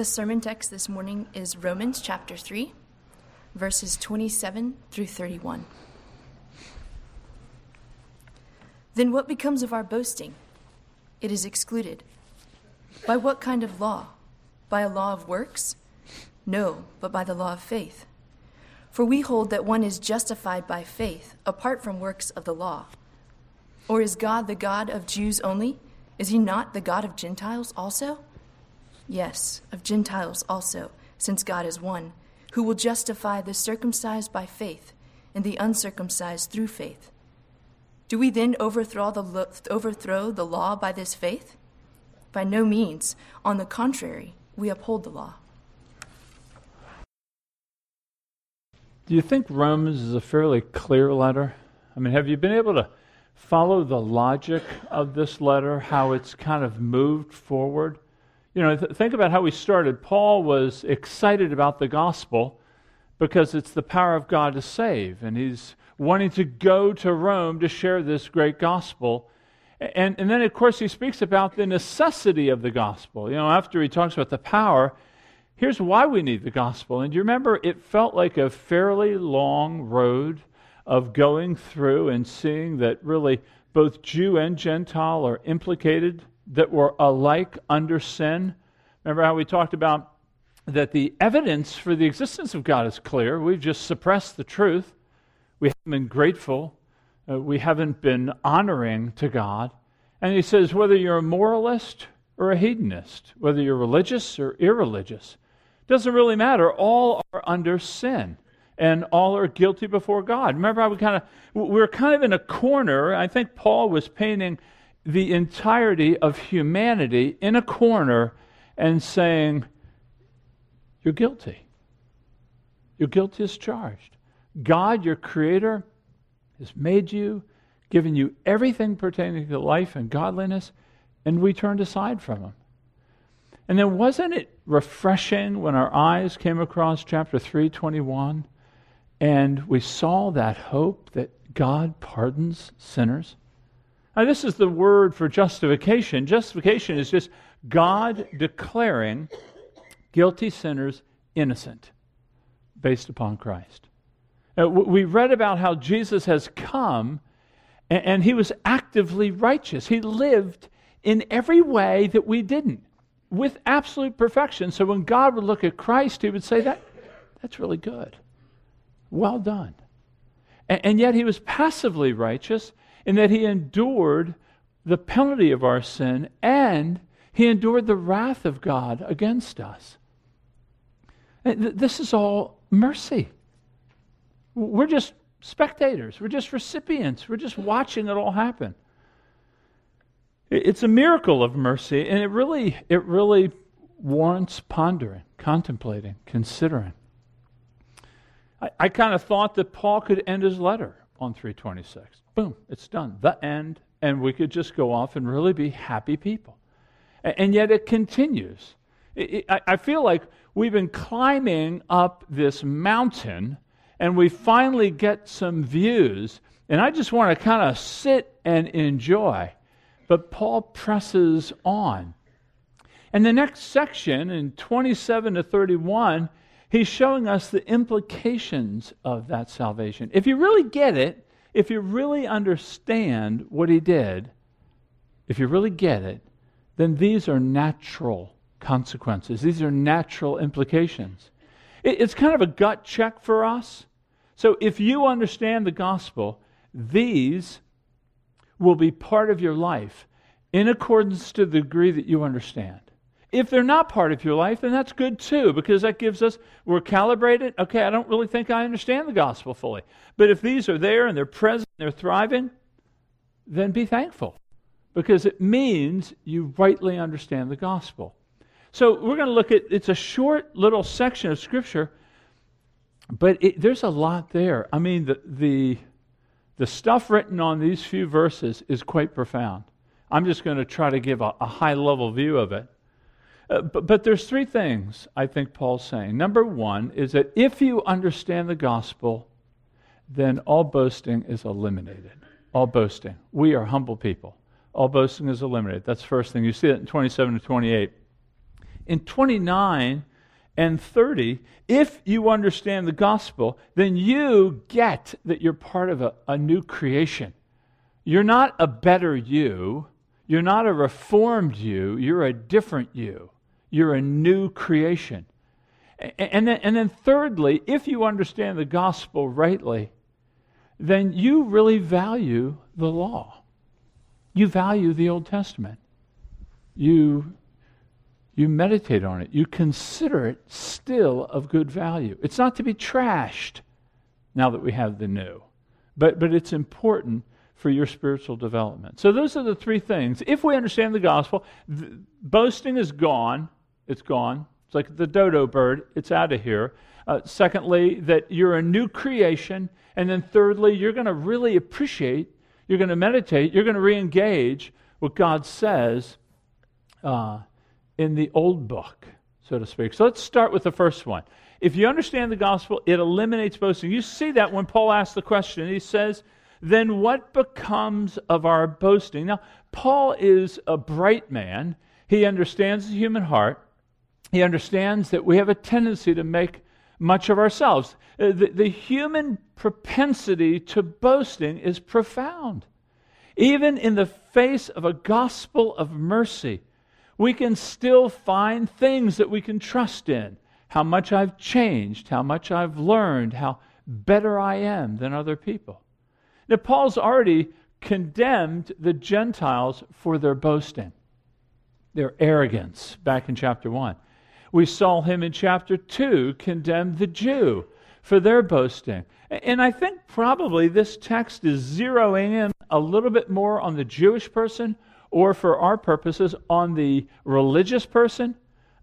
The sermon text this morning is Romans chapter 3, verses 27 through 31. Then what becomes of our boasting? It is excluded. By what kind of law? By a law of works? No, but by the law of faith. For we hold that one is justified by faith apart from works of the law. Or is God the God of Jews only? Is he not the God of Gentiles also? Yes, of Gentiles also, since God is one, who will justify the circumcised by faith and the uncircumcised through faith. Do we then overthrow the, overthrow the law by this faith? By no means. On the contrary, we uphold the law. Do you think Romans is a fairly clear letter? I mean, have you been able to follow the logic of this letter, how it's kind of moved forward? You know, th- think about how we started. Paul was excited about the gospel because it's the power of God to save, and he's wanting to go to Rome to share this great gospel. And, and then, of course, he speaks about the necessity of the gospel. You know, after he talks about the power, here's why we need the gospel. And do you remember it felt like a fairly long road of going through and seeing that really both Jew and Gentile are implicated that were alike under sin. Remember how we talked about that the evidence for the existence of God is clear. We've just suppressed the truth. We haven't been grateful. Uh, we haven't been honoring to God. And he says, whether you're a moralist or a hedonist, whether you're religious or irreligious, doesn't really matter. All are under sin and all are guilty before God. Remember how we kind of we are kind of in a corner. I think Paul was painting the entirety of humanity in a corner and saying, You're guilty. You're guilty as charged. God, your creator, has made you, given you everything pertaining to life and godliness, and we turned aside from him. And then wasn't it refreshing when our eyes came across chapter 321 and we saw that hope that God pardons sinners? Now, this is the word for justification. Justification is just God declaring guilty sinners innocent based upon Christ. We read about how Jesus has come and, and he was actively righteous. He lived in every way that we didn't with absolute perfection. So when God would look at Christ, he would say, that, That's really good. Well done. And, and yet he was passively righteous in that he endured the penalty of our sin and he endured the wrath of God against us. This is all mercy. We're just spectators, we're just recipients, we're just watching it all happen. It's a miracle of mercy, and it really, it really warrants pondering, contemplating, considering. I, I kind of thought that Paul could end his letter on 326. Boom, it's done. The end. And we could just go off and really be happy people. And, yet it continues. I feel like we've been climbing up this mountain and we finally get some views. And I just want to kind of sit and enjoy. But Paul presses on. And the next section, in 27 to 31, he's showing us the implications of that salvation. If you really get it, if you really understand what he did, if you really get it, then these are natural consequences. These are natural implications. It's kind of a gut check for us. So if you understand the gospel, these will be part of your life in accordance to the degree that you understand. If they're not part of your life, then that's good too, because that gives us, we're calibrated. Okay, I don't really think I understand the gospel fully. But if these are there and they're present, and they're thriving, then be thankful, because it means you rightly understand the gospel. So we're going to look at, it's a short little section of Scripture, but it, there's a lot there. I mean, the, the, the stuff written on these few verses is quite profound. I'm just going to try to give a, a high level view of it. Uh, but, but there's three things I think Paul's saying. Number one is that if you understand the gospel, then all boasting is eliminated. All boasting. We are humble people. All boasting is eliminated. That's the first thing. You see it in 27 to 28. in 29 and 30, if you understand the gospel, then you get that you're part of a, a new creation. You're not a better you. You're not a reformed you. You're a different you. You're a new creation. And then, and then, thirdly, if you understand the gospel rightly, then you really value the law. You value the Old Testament. You, you meditate on it. You consider it still of good value. It's not to be trashed now that we have the new, but, but it's important for your spiritual development. So, those are the three things. If we understand the gospel, th- boasting is gone. It's gone. It's like the dodo bird, it's out of here. Uh, secondly, that you're a new creation. And then thirdly, you're going to really appreciate, you're going to meditate, you're going to re engage what God says uh, in the old book, so to speak. So let's start with the first one. If you understand the gospel, it eliminates boasting. You see that when Paul asks the question. He says, Then what becomes of our boasting? Now, Paul is a bright man, he understands the human heart he understands that we have a tendency to make much of ourselves. Uh, the, the, human propensity to boasting is profound. Even in the face of a gospel of mercy, we can still find things that we can trust in. How much I've changed, how much I've learned, how better I am than other people. Now, Paul's already condemned the Gentiles for their boasting, their arrogance, back in chapter 1. We saw him in chapter 2 condemn the Jew for their boasting. And I think probably this text is zeroing in a little bit more on the Jewish person, or for our purposes, on the religious person,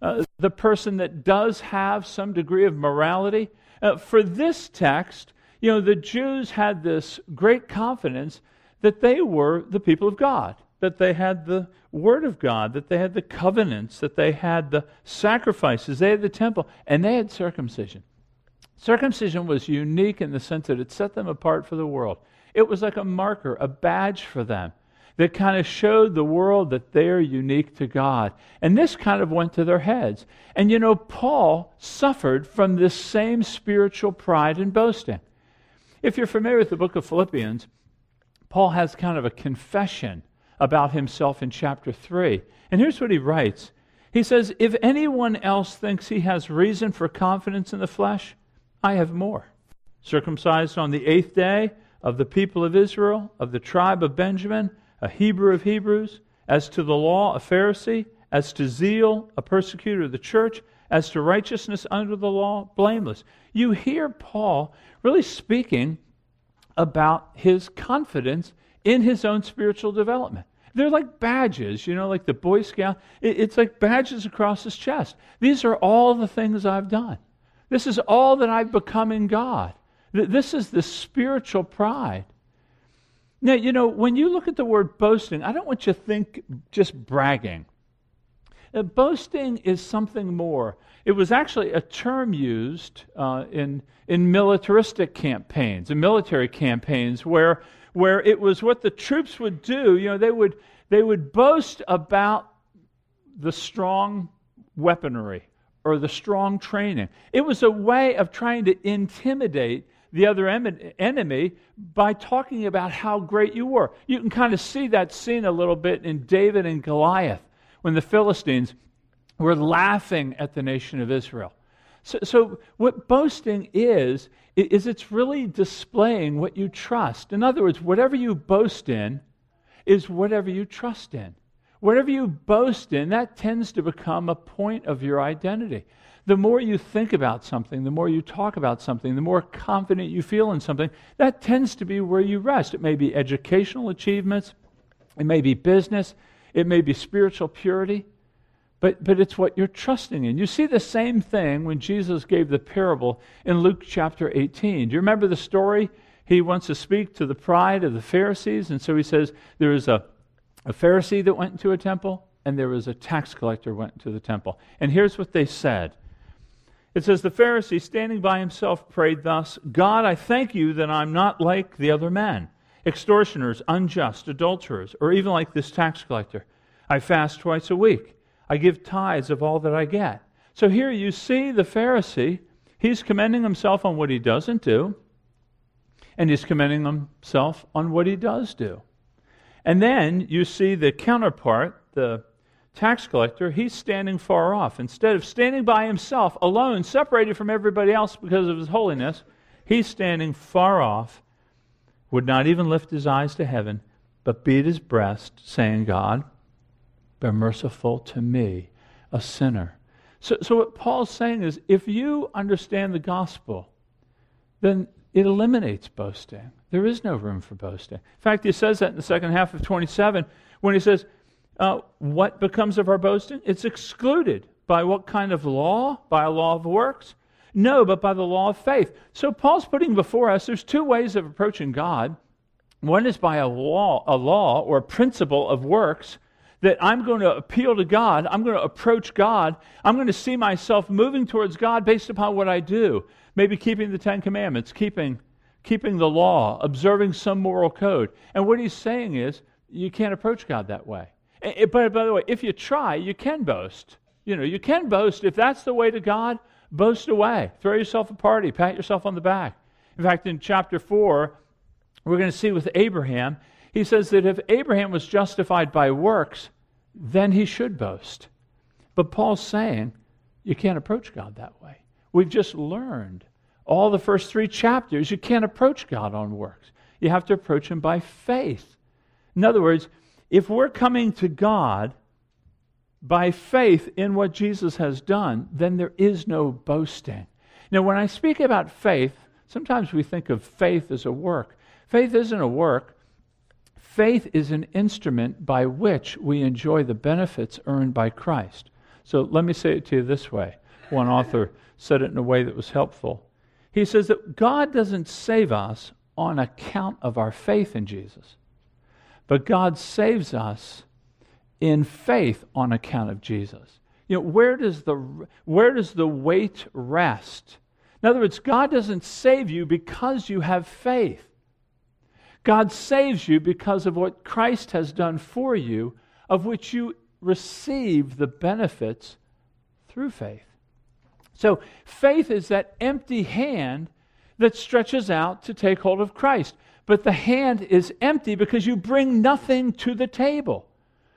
uh, the person that does have some degree of morality. Uh, for this text, you know, the Jews had this great confidence that they were the people of God that they had the Word of God, that they had the covenants, that they had the sacrifices, they had the temple, and they had circumcision. Circumcision was unique in the sense that it set them apart for the world. It was like a marker, a badge for them that kind of showed the world that they're unique to God. And this kind of went to their heads. And you know, Paul suffered from this same spiritual pride and boasting. If you're familiar with the book of Philippians, Paul has kind of a confession about himself in chapter 3. And here's what he writes He says, If anyone else thinks he has reason for confidence in the flesh, I have more. Circumcised on the eighth day of the people of Israel, of the tribe of Benjamin, a Hebrew of Hebrews, as to the law, a Pharisee, as to zeal, a persecutor of the church, as to righteousness under the law, blameless. You hear Paul really speaking about his confidence in his own spiritual development. They're like badges, you know, like the Boy Scout. It's like badges across his chest. These are all the things I've done. This is all that I've become in God. This is the spiritual pride. Now, you know, when you look at the word boasting, I don't want you to think just bragging. Uh, boasting is something more. It was actually a term used uh, in, in militaristic campaigns, in military campaigns, where where it was what the troops would do. You know, they would, they would boast about the strong weaponry or the strong training. It was a way of trying to intimidate the other em- enemy by talking about how great you were. You can kind of see that scene a little bit in David and Goliath when the Philistines were laughing at the nation of Israel. So, so what boasting is, is it's really displaying what you trust. In other words, whatever you boast in is whatever you trust in. Whatever you boast in, that tends to become a point of your identity. The more you think about something, the more you talk about something, the more confident you feel in something, that tends to be where you rest. It may be educational achievements, it may be business, it may be spiritual purity. But, but it's what you're trusting in. You see the same thing when Jesus gave the parable in Luke chapter 18. Do you remember the story? He wants to speak to the pride of the Pharisees, and so he says there is a, a Pharisee that went into a temple, and there was a tax collector went into the temple. And here's what they said. It says, The Pharisee, standing by himself, prayed thus God, I thank you that I'm not like the other men, extortioners, unjust, adulterers, or even like this tax collector. I fast twice a week. I give tithes of all that I get. So here you see the Pharisee, he's commending himself on what he doesn't do, and he's commending himself on what he does do. And then you see the counterpart, the tax collector, he's standing far off. Instead of standing by himself, alone, separated from everybody else because of his holiness, he's standing far off, would not even lift his eyes to heaven, but beat his breast, saying, God, be merciful to me, a sinner. So, so what Paul's saying is if you understand the gospel, then it eliminates boasting. There is no room for boasting. In fact, he says that in the second half of 27 when he says, uh, What becomes of our boasting? It's excluded. By what kind of law? By a law of works? No, but by the law of faith. So Paul's putting before us there's two ways of approaching God. One is by a law, a law or a principle of works that I'm going to appeal to God, I'm going to approach God, I'm going to see myself moving towards God based upon what I do. Maybe keeping the Ten Commandments, keeping, keeping the law, observing some moral code. And what he's saying is, you can't approach God that way. Eh, eh, but by the way, if you try, you can boast. You know, you can boast. If that's the way to God, boast away. Throw yourself a party, pat yourself on the back. In fact, in chapter 4, we're going to see with Abraham, he says that if Abraham was justified by works, then he should boast. But Paul's saying you can't approach God that way. We've just learned all the first three chapters you can't approach God on works. You have to approach Him by faith. In other words, if we're coming to God by faith in what Jesus has done, then there is no boasting. Now, when I speak about faith, sometimes we think of faith as a work. Faith isn't a work, Faith is an instrument by which we enjoy the benefits earned by Christ. So let me say it to you this way. One author said it in a way that was helpful. He says that God doesn't save us on account of our faith in Jesus, but God saves us in faith on account of Jesus. You know, where does the, where does the weight rest? In other words, God doesn't save you because you have faith. God saves you because of what Christ has done for you, of which you receive the benefits through faith. So, faith is that empty hand that stretches out to take hold of Christ. But the hand is empty because you bring nothing to the table.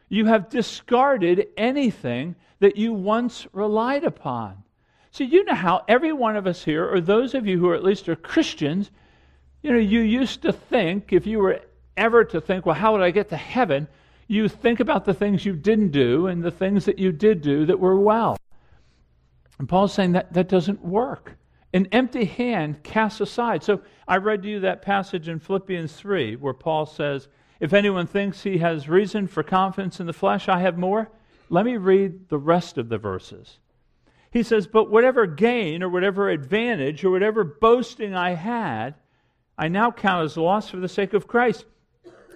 You have discarded anything that you once relied upon. So, you know how every one of us here, or those of you who are at least are Christians, you know, you used to think, if you were ever to think, well, how would I get to heaven? You think about the things you didn't do and the things that you did do that were well. And Paul's saying that that doesn't work. An empty hand casts aside. So I read to you that passage in Philippians 3 where Paul says, If anyone thinks he has reason for confidence in the flesh, I have more. Let me read the rest of the verses. He says, But whatever gain or whatever advantage or whatever boasting I had, I now count as loss for the sake of Christ.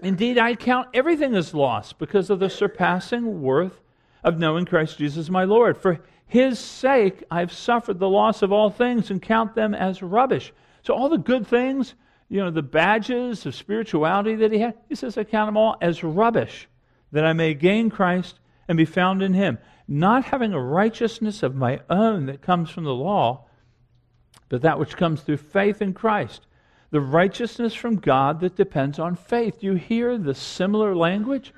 Indeed, I count everything as loss because of the surpassing worth of knowing Christ Jesus my Lord. For his sake, I've suffered the loss of all things and count them as rubbish. So, all the good things, you know, the badges of spirituality that he had, he says, I count them all as rubbish, that I may gain Christ and be found in him, not having a righteousness of my own that comes from the law, but that which comes through faith in Christ the righteousness from God that depends on faith. You hear the similar language?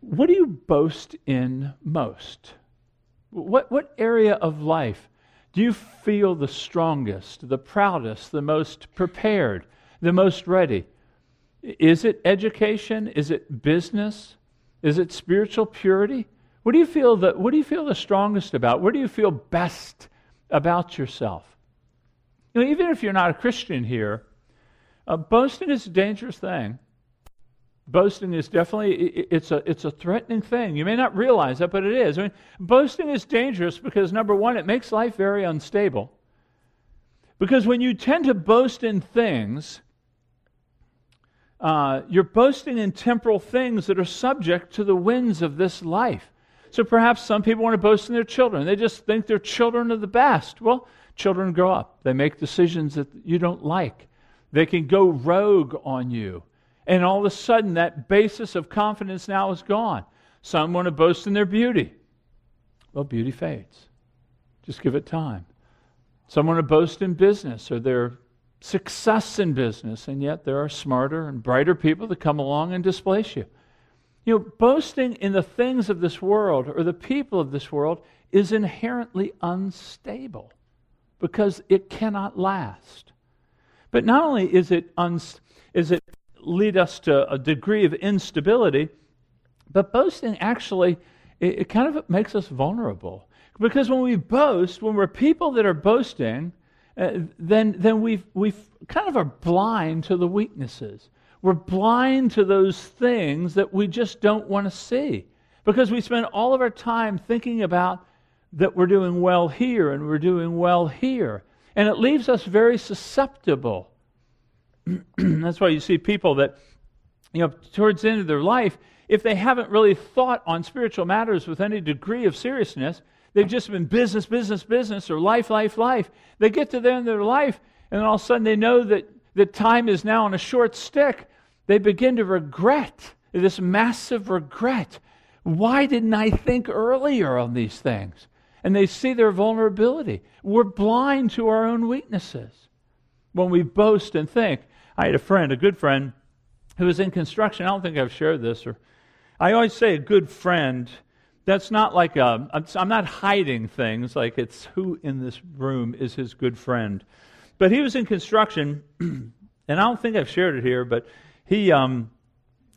What do you boast in most? What, what area of life do you feel the strongest, the proudest, the most prepared, the most ready? Is it education? Is it business? Is it spiritual purity? What do you feel the, what do you feel the strongest about? Where do you feel best about yourself? You know, even if you're not a Christian here, uh, boasting is a dangerous thing. Boasting is definitely it's a it's a threatening thing. You may not realize that, but it is. I mean, boasting is dangerous because number one, it makes life very unstable. Because when you tend to boast in things, uh, you're boasting in temporal things that are subject to the winds of this life. So perhaps some people want to boast in their children. They just think their children are the best. Well, children grow up, they make decisions that you don't like. They can go rogue on you. And all of a sudden, that basis of confidence now is gone. Some want to boast in their beauty. well, beauty fades. Just give it time. Some want to boast in business or their success in business, and yet there are smarter and brighter people that come along and displace you. You know, boasting in the things of this world or the people of this world is inherently unstable because it cannot last. But not only is it, uns- is it lead us to a degree of instability, but boasting actually it, it kind of makes us vulnerable. Because when we boast, when we're people that are boasting, uh, then, then we we kind of are blind to the weaknesses. We're blind to those things that we just don't want to see because we spend all of our time thinking about that we're doing well here and we're doing well here. And it leaves us very susceptible. That's why you see people that, you know, towards the end of their life, if they haven't really thought on spiritual matters with any degree of seriousness, they've just been business, business, business, or life, life, life. They get to the end of their life, and then all of a sudden they know that, that time is now on a short stick. They begin to regret, this massive regret. Why didn't I think earlier on these things? And they see their vulnerability. We're blind to our own weaknesses when we boast and think. I had a friend, a good friend, who was in construction. I don't think I've shared this or I always say a good friend. That's not like a, I'm not hiding things like it's who in this room is his good friend. But he was in construction, and I don't think I've shared it here, but he, um,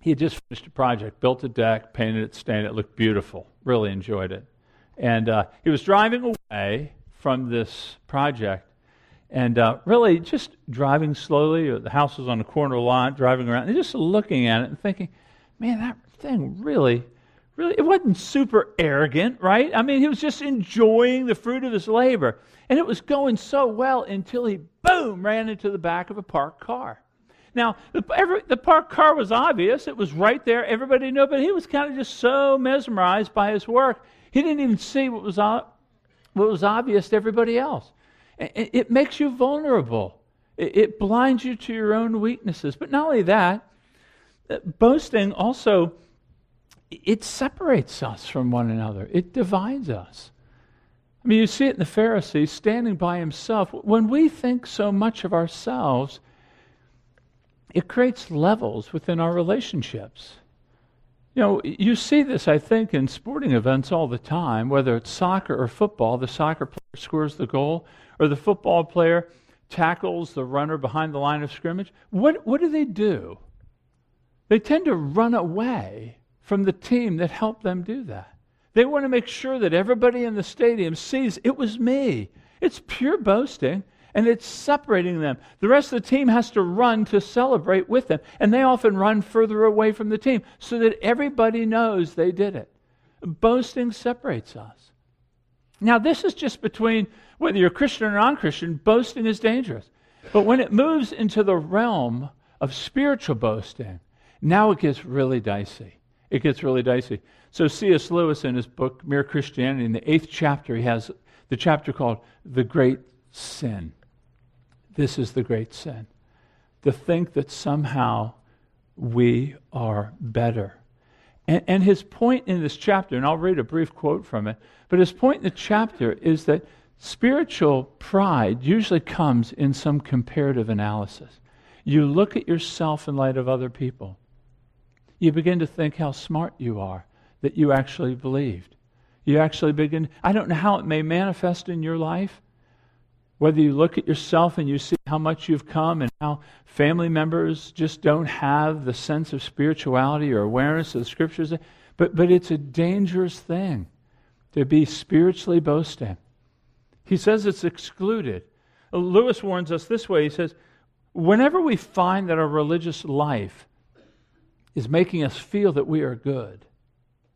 he had just finished a project, built a deck, painted it, stained it, looked beautiful. Really enjoyed it. And uh, he was driving away from this project, and uh, really just driving slowly. The house was on a corner lot, driving around, and just looking at it and thinking, man, that thing really, really, it wasn't super arrogant, right? I mean, he was just enjoying the fruit of his labor. And it was going so well until he, boom, ran into the back of a parked car. Now, the, every, the parked car was obvious. It was right there. Everybody knew, but he was kind of just so mesmerized by his work. He didn't even see what was, what was obvious to everybody else. It, makes you vulnerable. It, it blinds you to your own weaknesses. But not only that, uh, boasting also it separates us from one another, it divides us. I mean, you see it in the Pharisee standing by himself. When we think so much of ourselves, it creates levels within our relationships. You know, you see this, I think, in sporting events all the time, whether it's soccer or football. The soccer player scores the goal, or the football player tackles the runner behind the line of scrimmage. What, what do they do? They tend to run away from the team that helped them do that. They want to make sure that everybody in the stadium sees it was me. It's pure boasting and it's separating them. The rest of the team has to run to celebrate with them, and they often run further away from the team so that everybody knows they did it. Boasting separates us. Now, this is just between whether you're Christian or non Christian, boasting is dangerous. But when it moves into the realm of spiritual boasting, now it gets really dicey it gets really dicey. So, C.S. Lewis, in his book, Mere Christianity, in the eighth chapter, he has the chapter called The Great Sin. This is the great sin. To think that somehow we are better. And, and his point in this chapter, and I'll read a brief quote from it, but his point in the chapter is that spiritual pride usually comes in some comparative analysis. You look at yourself in light of other people you begin to think how smart you are that you actually believed. You actually begin, I don't know how it may manifest in your life. Whether you look at yourself and you see how much you've come and how family members just don't have the sense of spirituality or awareness of the scriptures, but, but it's a dangerous thing to be spiritually boasting. He says it's excluded. Lewis warns us this way he says, whenever we find that our religious life is making us feel that we are good.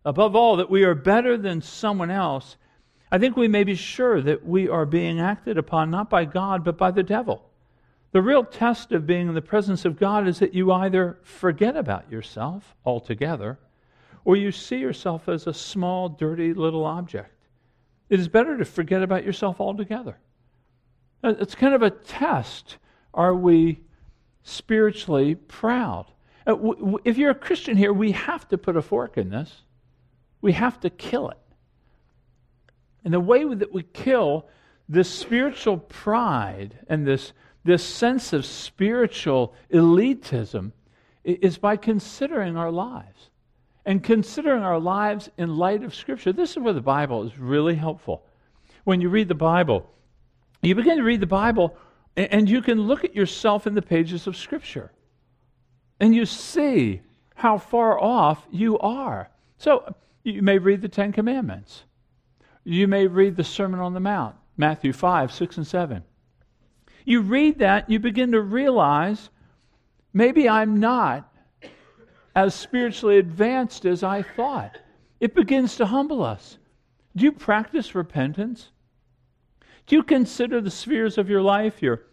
Above all, that we are better than someone else, I think we may be sure that we are being acted upon not by God, but by the devil. The real test of being in the presence of God is that you either forget about yourself altogether, or you see yourself as a small, dirty little object. It is better to forget about yourself altogether. It's kind of a test. Are we spiritually proud? Uh, if you're a Christian here, we have to put a fork in this. We have to kill it. And the way that we kill this spiritual pride and this, this sense of spiritual elitism is by considering our lives and considering our lives in light of Scripture. This is where the Bible is really helpful. When you read the Bible, you begin to read the Bible and you can look at yourself in the pages of Scripture and you see how far off you are. So you may read the Ten Commandments, you may read the Sermon on the Mount, Matthew 5, 6, and 7. You read that, you begin to realize maybe I'm not as spiritually advanced as I thought. It begins to humble us. Do you practice repentance? Do you consider the spheres of your life, your,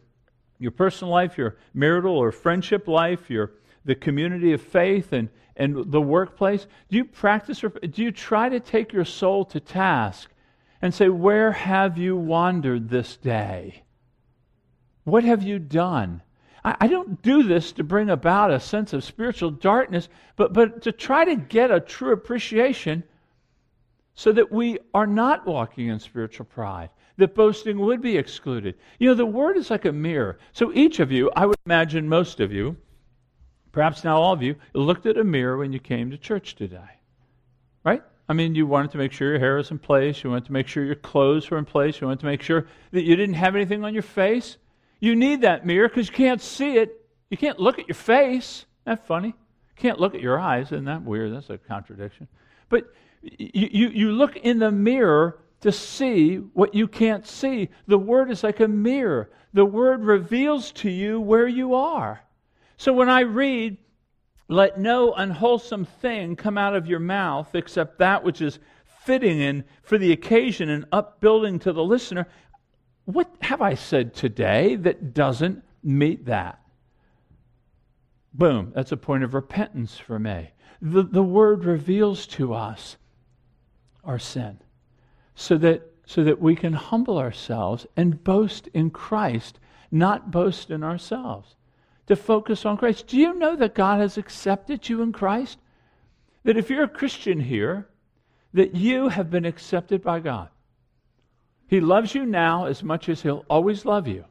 your personal life, your marital or friendship life, your, the community of faith, and, and the workplace? Do you practice, do you try to take your soul to task and say, Where have you wandered this day? What have you done? I, I don't do this to bring about a sense of spiritual darkness, but, but to try to get a true appreciation so that we are not walking in spiritual pride, that boasting would be excluded. You know, the word is like a mirror. So each of you, I would imagine most of you, perhaps now all of you, looked at a mirror when you came to church today. Right? I mean, you wanted to make sure your hair was in place. You wanted to make sure your clothes were in place. You wanted to make sure that you didn't have anything on your face. You need that mirror because you can't see it. You can't look at your face. That funny? You can't look at your eyes. Isn't that weird? That's a contradiction. But you, you, you look in the mirror to see what you can't see. The Word is like a mirror, the Word reveals to you where you are. So when I read, let no unwholesome thing come out of your mouth except that which is fitting and for the occasion and upbuilding to the listener, what have I said today that doesn't meet that? Boom, that's a point of repentance for me. The, the word reveals to us our sin so that, so that we can humble ourselves and boast in Christ, not boast in ourselves. To focus on Christ. Do you know that God has accepted you in Christ? That if you're a Christian here, that you have been accepted by God. He loves you now as much as He'll always love you.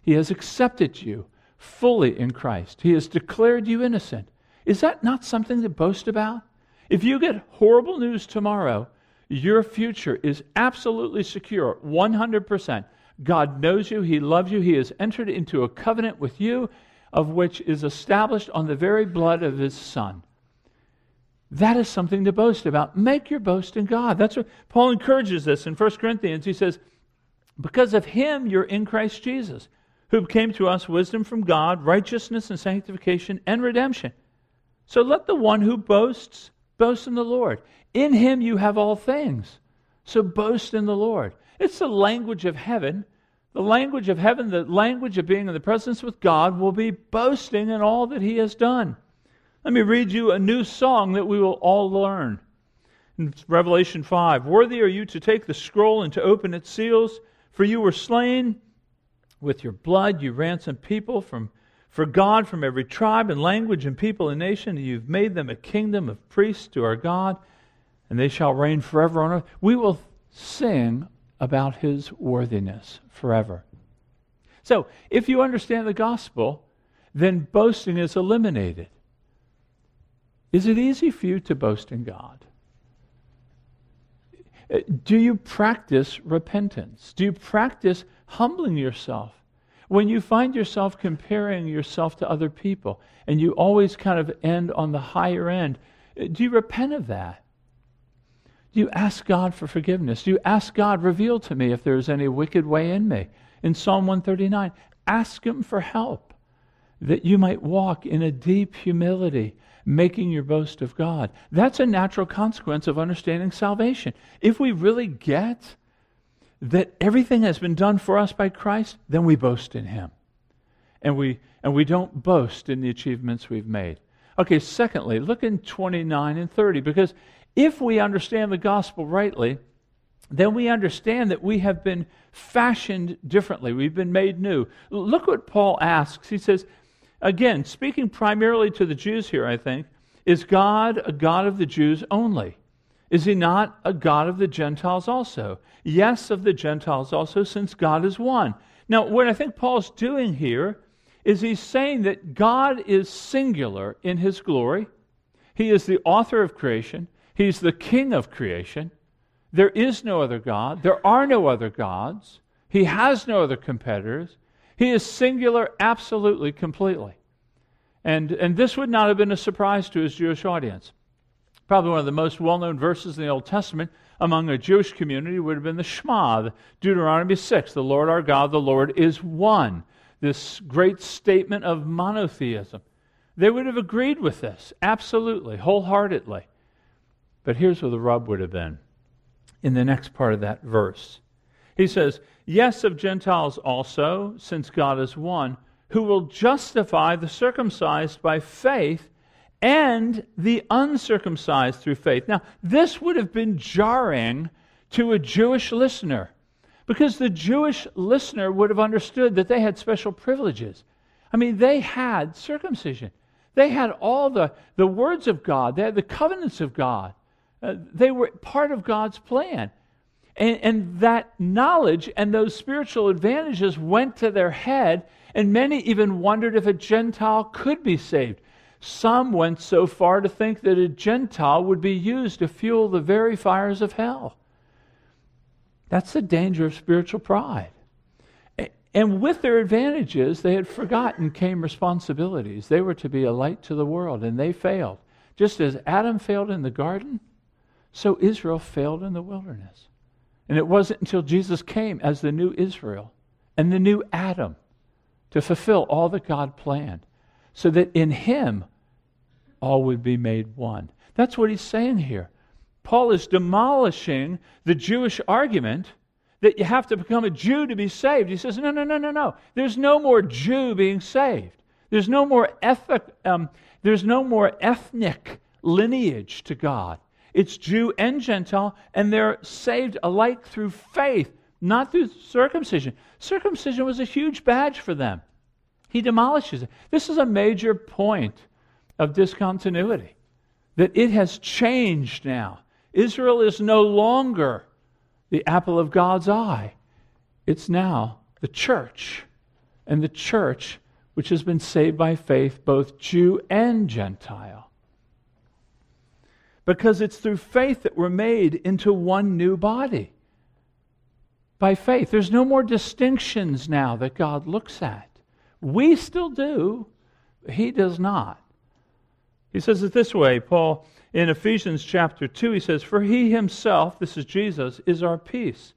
He has accepted you fully in Christ. He has declared you innocent. Is that not something to boast about? If you get horrible news tomorrow, your future is absolutely secure, 100%. God knows you, He loves you, He has entered into a covenant with you, of which is established on the very blood of His Son. That is something to boast about. Make your boast in God. That's what Paul encourages us in 1 Corinthians. He says, Because of him you're in Christ Jesus, who came to us wisdom from God, righteousness and sanctification and redemption. So let the one who boasts boast in the Lord. In him you have all things. So boast in the Lord. It's the language of heaven. The language of heaven, the language of being in the presence with God, will be boasting in all that he has done. Let me read you a new song that we will all learn. In Revelation 5 Worthy are you to take the scroll and to open its seals, for you were slain. With your blood you ransomed people from, for God from every tribe and language and people and nation, and you've made them a kingdom of priests to our God, and they shall reign forever on earth. We will sing about his worthiness forever. So, if you understand the gospel, then boasting is eliminated. Is it easy for you to boast in God? Do you practice repentance? Do you practice humbling yourself? When you find yourself comparing yourself to other people and you always kind of end on the higher end, do you repent of that? Do you ask God for forgiveness? Do you ask God, reveal to me if there is any wicked way in me? In Psalm 139, ask Him for help that you might walk in a deep humility making your boast of God. That's a natural consequence of understanding salvation. If we really get that everything has been done for us by Christ, then we boast in Him. And we, and we don't boast in the achievements we've made. Okay, secondly, look in 29 and 30, because if we understand the gospel rightly, then we understand that we have been fashioned differently. We've been made new. Look what Paul asks. He says, Again, speaking primarily to the Jews here, I think, is God a God of the Jews only? Is he not a God of the Gentiles also? Yes, of the Gentiles also, since God is one. Now, what I think Paul's doing here is he's saying that God is singular in his glory. He is the author of creation, he's the king of creation. There is no other God, there are no other gods, he has no other competitors. He is singular absolutely, completely. And, and this would not have been a surprise to his Jewish audience. Probably one of the most well known verses in the Old Testament among a Jewish community would have been the Shema, Deuteronomy 6. The Lord our God, the Lord is one. This great statement of monotheism. They would have agreed with this, absolutely, wholeheartedly. But here's where the rub would have been in the next part of that verse. He says, Yes, of Gentiles also, since God is one who will justify the circumcised by faith and the uncircumcised through faith. Now, this would have been jarring to a Jewish listener because the Jewish listener would have understood that they had special privileges. I mean, they had circumcision, they had all the, the words of God, they had the covenants of God, uh, they were part of God's plan. And, and that knowledge and those spiritual advantages went to their head and many even wondered if a Gentile could be saved. Some went so far to think that a Gentile would be used to fuel the very fires of hell. That's the danger of spiritual pride. And with their advantages, they had forgotten came responsibilities. They were to be a light to the world, and they failed. Just as Adam failed in the garden, so Israel failed in the wilderness. And it wasn't until Jesus came as the new Israel and the new Adam to fulfill all that God planned, so that in him all would be made one. That's what he's saying here. Paul is demolishing the Jewish argument that you have to become a Jew to be saved. He says, no, no, no, no, no. There's no more Jew being saved. There's no more ethic, um, there's no more ethnic lineage to God. It's Jew and Gentile, and they're saved alike through faith not through circumcision. Circumcision was a huge badge for them. He demolishes it. This is a major point of discontinuity, that it has changed now. Israel is no longer the apple of God's eye, it's now the church. And the church, which has been saved by faith, both Jew and Gentile. Because it's through faith that we're made into one new body by faith. There's no more distinctions now that God looks at. We still do, He does not. He says it this way, Paul, in Ephesians chapter 2, he says, For He Himself, this is Jesus, is our peace,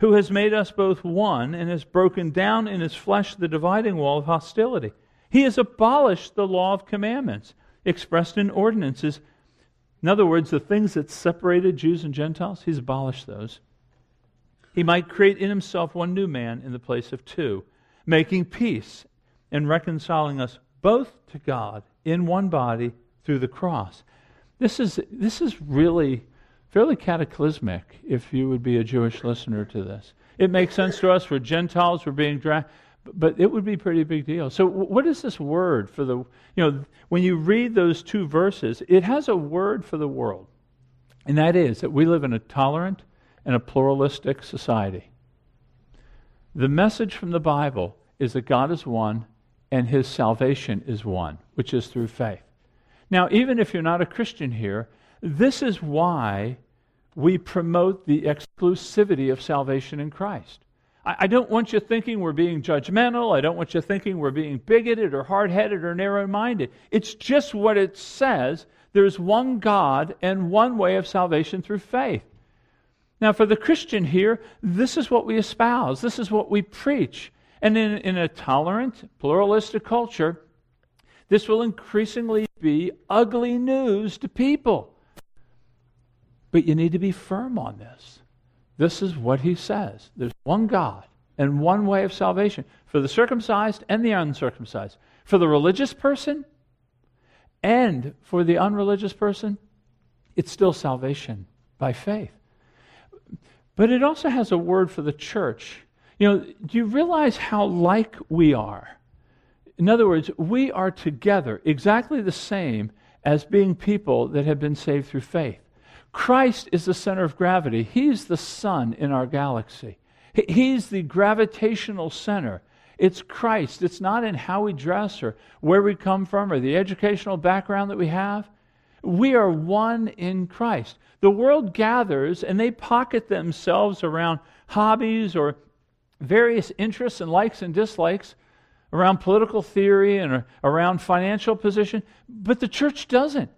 who has made us both one and has broken down in His flesh the dividing wall of hostility. He has abolished the law of commandments expressed in ordinances. In other words, the things that separated Jews and Gentiles, He's abolished those he might create in himself one new man in the place of two, making peace and reconciling us both to God in one body through the cross. This is, this is really fairly cataclysmic if you would be a Jewish listener to this. It makes sense to us. We're Gentiles, we're being dragged, but it would be a pretty big deal. So, what is this word for the, you know, when you read those two verses, it has a word for the world. And that is that we live in a tolerant, and a pluralistic society. The message from the Bible is that God is one and his salvation is one, which is through faith. Now, even if you're not a Christian here, this is why we promote the exclusivity of salvation in Christ. I, don't want you thinking we're being judgmental. I don't want you thinking we're being bigoted or hard headed or narrow minded. It's just what it says. There's one God and one way of salvation through faith. Now, for the Christian here, this is what we espouse, this is what we preach. And in, in a tolerant, pluralistic culture, this will increasingly be ugly news to people. But you need to be firm on this. This is what he says there's one God and one way of salvation for the circumcised and the uncircumcised. For the religious person and for the unreligious person, it's still salvation by faith. But it also has a word for the church. You know, do you realize how like we are? In other words, we are together exactly the same as being people that have been saved through faith. Christ is the center of gravity. He's the sun in our galaxy. He's the gravitational center. It's Christ. It's not in how we dress or where we come from or the educational background that we have. We are one in Christ. The world gathers and they pocket themselves around hobbies or various interests and likes and dislikes, around political theory and around financial position, but the church doesn't.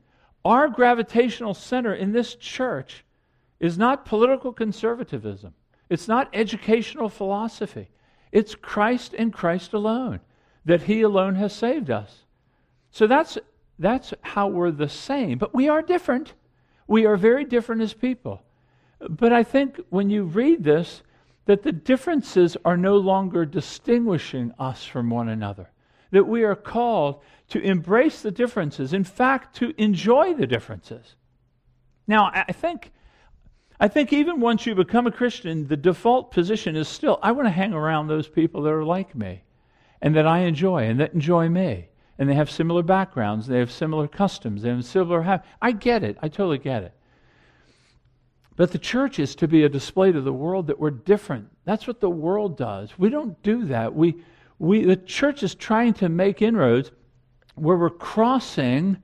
Our gravitational center in this church is not political conservatism. It's not educational philosophy. It's Christ and Christ alone, that He alone has saved us. So that's, that's how we're the same, but we are different. We are very different as people. But I think when you read this, that the differences are no longer distinguishing us from one another, that we are called to embrace the differences, in fact, to enjoy the differences. Now, I think I think even once you become a Christian, the default position is still I want to hang around those people that are like me and that I enjoy and that enjoy me. And they have similar backgrounds, they have similar customs, they have similar habits. I get it. I totally get it. But the church is to be a display to the world that we're different. That's what the world does. We don't do that. We, we, the church is trying to make inroads where we're crossing,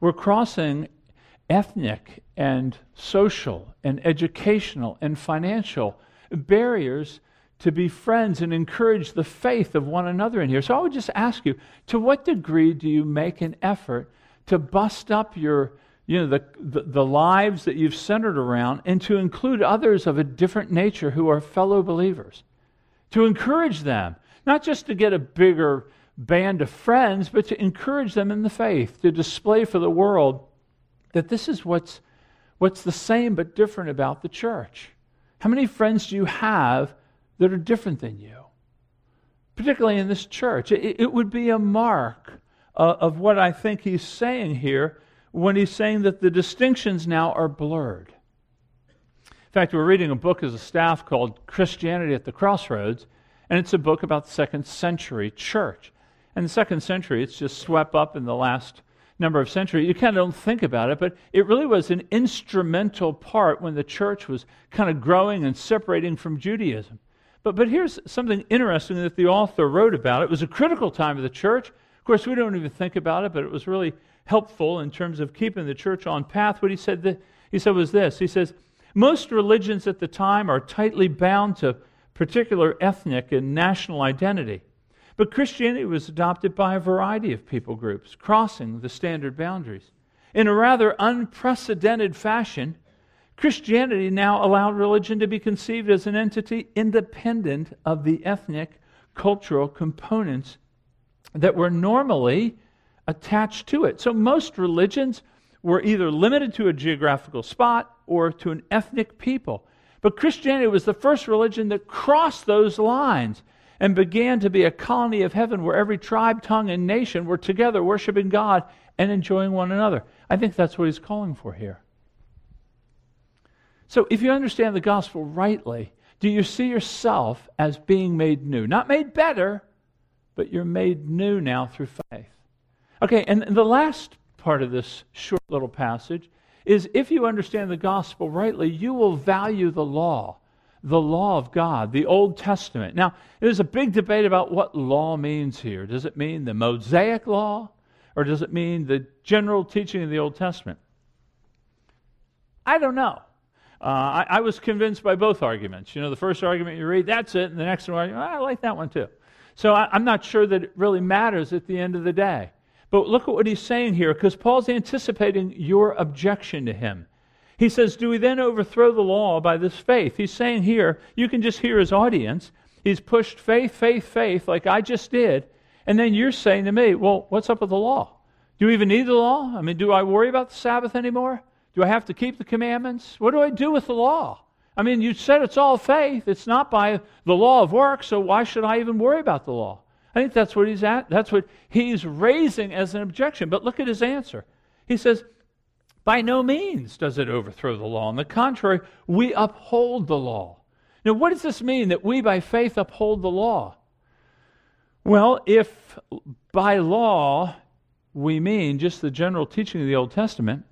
we're crossing ethnic and social and educational and financial barriers to be friends and encourage the faith of one another in here. So I would just ask you to what degree do you make an effort to bust up your you know the, the, the lives that you've centered around and to include others of a different nature who are fellow believers to encourage them not just to get a bigger band of friends but to encourage them in the faith to display for the world that this is what's, what's the same but different about the church. How many friends do you have that are different than you? Particularly in this church. It, it would be a mark uh, of what I think he's saying here when he's saying that the distinctions now are blurred. In fact, we're reading a book as a staff called Christianity at the Crossroads, and it's a book about the second century church. And the second century, it's just swept up in the last number of centuries, you kind of don't think about it, but it really was an instrumental part when the church was kind of growing and separating from Judaism. But, but here's something interesting that the author wrote about. It was a critical time of the church. Of course, we don't even think about it, but it was really helpful in terms of keeping the church on path. What he said, that, he said was this He says, Most religions at the time are tightly bound to particular ethnic and national identity. But Christianity was adopted by a variety of people groups, crossing the standard boundaries. In a rather unprecedented fashion, Christianity now allowed religion to be conceived as an entity independent of the ethnic, cultural components that were normally attached to it. So most religions were either limited to a geographical spot or to an ethnic people. But Christianity was the first religion that crossed those lines and began to be a colony of heaven where every tribe, tongue, and nation were together worshiping God and enjoying one another. I think that's what he's calling for here. So, if you understand the gospel rightly, do you see yourself as being made new? Not made better, but you're made new now through faith. Okay, and the last part of this short little passage is if you understand the gospel rightly, you will value the law the law of God, the Old Testament. Now, there's a big debate about what law means here. Does it mean the Mosaic law, or does it mean the general teaching of the Old Testament? I don't know. Uh, I, I, was convinced by both arguments. You know, the first argument you read, that's it, and the next one, I like that one too. So I, I'm not sure that it really matters at the end of the day. But look at what he's saying here, because Paul's anticipating your objection to him. He says, Do we then overthrow the law by this faith? He's saying here, you can just hear his audience. He's pushed faith, faith, faith, like I just did. And then you're saying to me, Well, what's up with the law? Do you even need the law? I mean, do I worry about the Sabbath anymore? Do I have to keep the commandments? What do I do with the law? I mean, you said it's all faith. It's not by the law of works, so why should I even worry about the law? I think that's what he's at. That's what he's raising as an objection. But look at his answer. He says, by no means does it overthrow the law. On the contrary, we uphold the law. Now, what does this mean that we by faith uphold the law? Well, if by law we mean just the general teaching of the Old Testament,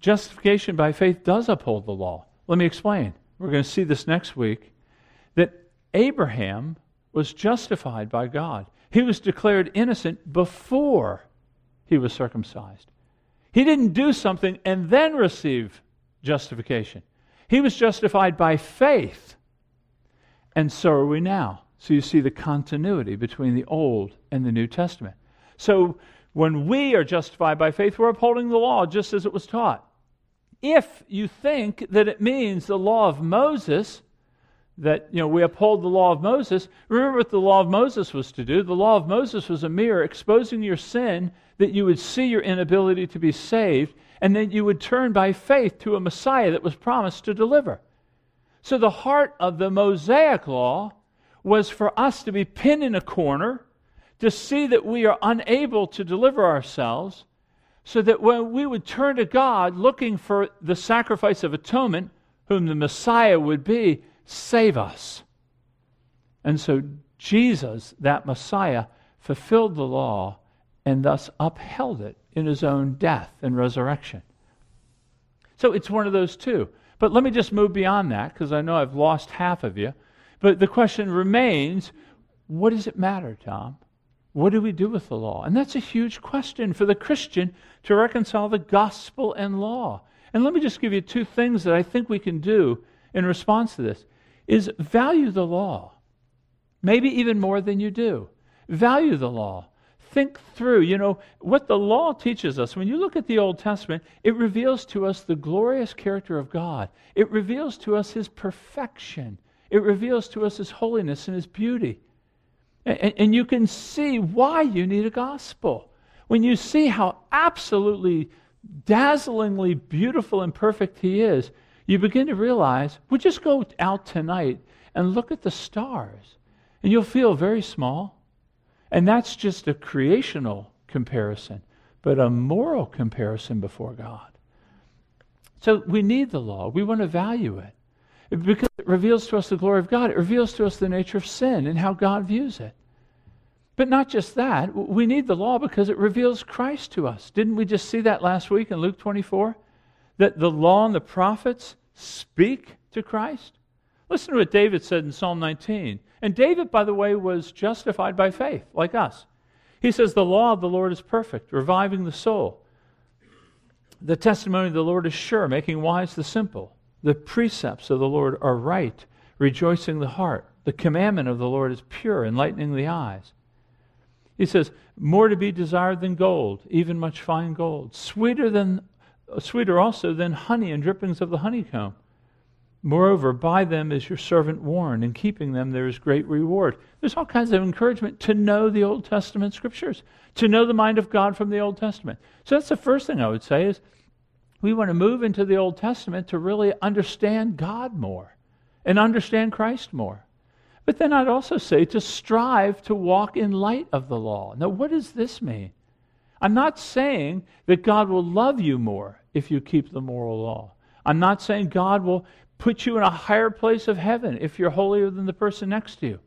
justification by faith does uphold the law. Let me explain. We're going to see this next week that Abraham was justified by God. He was declared innocent before he was circumcised. He didn't do something and then receive justification. He was justified by faith. And so are we now. So you see the continuity between the Old and the New Testament. So when we are justified by faith, we're upholding the law just as it was taught. If you think that it means the law of Moses, that you know we uphold the law of Moses, remember what the law of Moses was to do. The law of Moses was a mirror exposing your sin that you would see your inability to be saved, and then you would turn by faith to a Messiah that was promised to deliver. So the heart of the Mosaic law was for us to be pinned in a corner, to see that we are unable to deliver ourselves, so that when we would turn to God looking for the sacrifice of atonement, whom the Messiah would be, save us. And so Jesus, that Messiah, fulfilled the law and thus upheld it in his own death and resurrection. So it's one of those two. But let me just move beyond that because I know I've lost half of you. But the question remains what does it matter, Tom? What do we do with the law? And that's a huge question for the Christian to reconcile the gospel and law. And let me just give you two things that I think we can do in response to this is value the law. Maybe even more than you do. Value the law. Think through, you know, what the law teaches us. When you look at the Old Testament, it reveals to us the glorious character of God. It reveals to us his perfection. It reveals to us his holiness and his beauty. And, and, you can see why you need a gospel. When you see how absolutely dazzlingly beautiful and perfect he is, you begin to realize, well, just go out tonight and look at the stars, and you'll feel very small. And that's just a creational comparison, but a moral comparison before God. So we need the law. We want to value it because it reveals to us the glory of God. It reveals to us the nature of sin and how God views it. But not just that, we need the law because it reveals Christ to us. Didn't we just see that last week in Luke 24? That the law and the prophets speak to Christ? Listen to what David said in Psalm 19. And David, by the way, was justified by faith, like us. He says, The law of the Lord is perfect, reviving the soul. The testimony of the Lord is sure, making wise the simple. The precepts of the Lord are right, rejoicing the heart. The commandment of the Lord is pure, enlightening the eyes. He says, More to be desired than gold, even much fine gold, sweeter than sweeter also than honey and drippings of the honeycomb. Moreover, by them is your servant warned, and keeping them there is great reward. There's all kinds of encouragement to know the Old Testament scriptures, to know the mind of God from the Old Testament. So that's the first thing I would say is we want to move into the Old Testament to really understand God more and understand Christ more. But then I'd also say to strive to walk in light of the law. Now, what does this mean? I'm not saying that God will love you more if you keep the moral law. I'm not saying God will put you in a higher place of heaven if you're holier than the person next to you.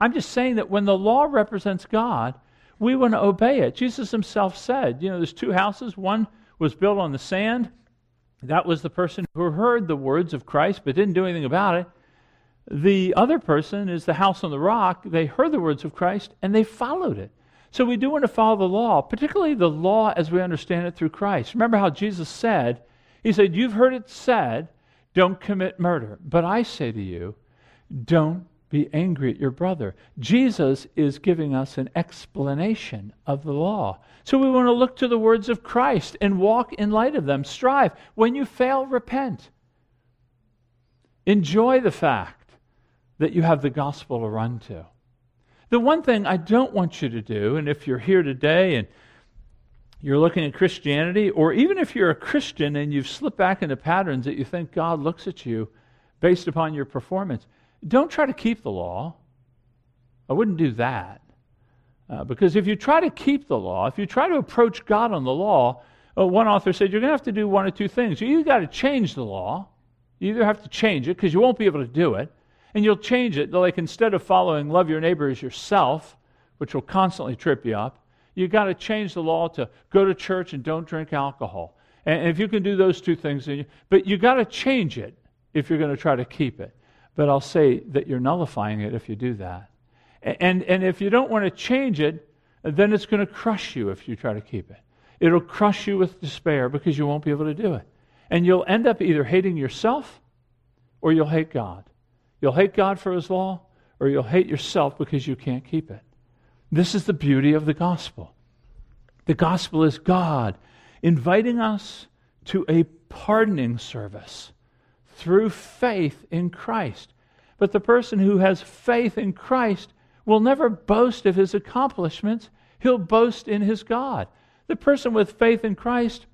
I'm just saying that when the law represents God, we want to obey it. Jesus himself said, you know, there's two houses. One was built on the sand. That was the person who heard the words of Christ but didn't do anything about it. The other person is the house on the rock. They heard the words of Christ and they followed it. So we do want to follow the law, particularly the law as we understand it through Christ. Remember how Jesus said, He said, You've heard it said, don't commit murder. But I say to you, don't be angry at your brother. Jesus is giving us an explanation of the law. So we want to look to the words of Christ and walk in light of them. Strive. When you fail, repent. Enjoy the fact that you have the gospel to run to. The one thing I don't want you to do, and if you're here today and you're looking at Christianity, or even if you're a Christian and you've slipped back into patterns that you think God looks at you based upon your performance, don't try to keep the law. I wouldn't do that. Uh, because if you try to keep the law, if you try to approach God on the law, uh, one author said you're going to have to do one of two things. You either got to change the law, you either have to change it because you won't be able to do it, and you'll change it, like instead of following love your neighbor as yourself, which will constantly trip you up, you've got to change the law to go to church and don't drink alcohol. And if you can do those two things, you, but you've got to change it if you're going to try to keep it. But I'll say that you're nullifying it if you do that. And, and if you don't want to change it, then it's going to crush you if you try to keep it. It'll crush you with despair because you won't be able to do it. And you'll end up either hating yourself or you'll hate God. You'll hate God for his law or you'll hate yourself because you can't keep it. This is the beauty of the gospel. The gospel is God inviting us to a pardoning service through faith in Christ. But the person who has faith in Christ will never boast of his accomplishments, he'll boast in his God. The person with faith in Christ,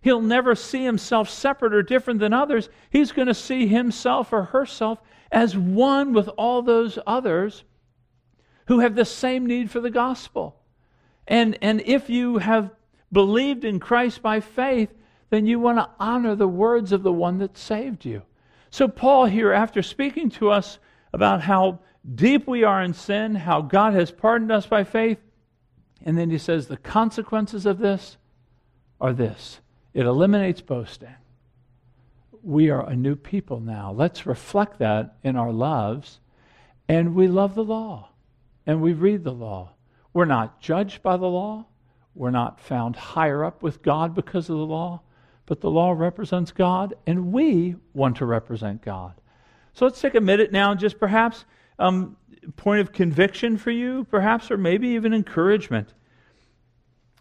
he'll never see himself separate or different than others. He's going to see himself or herself as one with all those others who have the same need for the gospel. And, and if you have believed in Christ by faith, then you want to honor the words of the one that saved you. So, Paul, here, after speaking to us about how deep we are in sin, how God has pardoned us by faith, and then he says the consequences of this are this it eliminates boasting. We are a new people now. Let's reflect that in our lives. And we love the law, and we read the law. We're not judged by the law. We're not found higher up with God because of the law, but the law represents God, and we want to represent God. So let's take a minute now, just perhaps um, point of conviction for you, perhaps, or maybe even encouragement.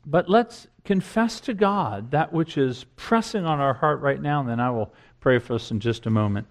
But let's confess to God that which is pressing on our heart right now, and then I will pray for us in just a moment.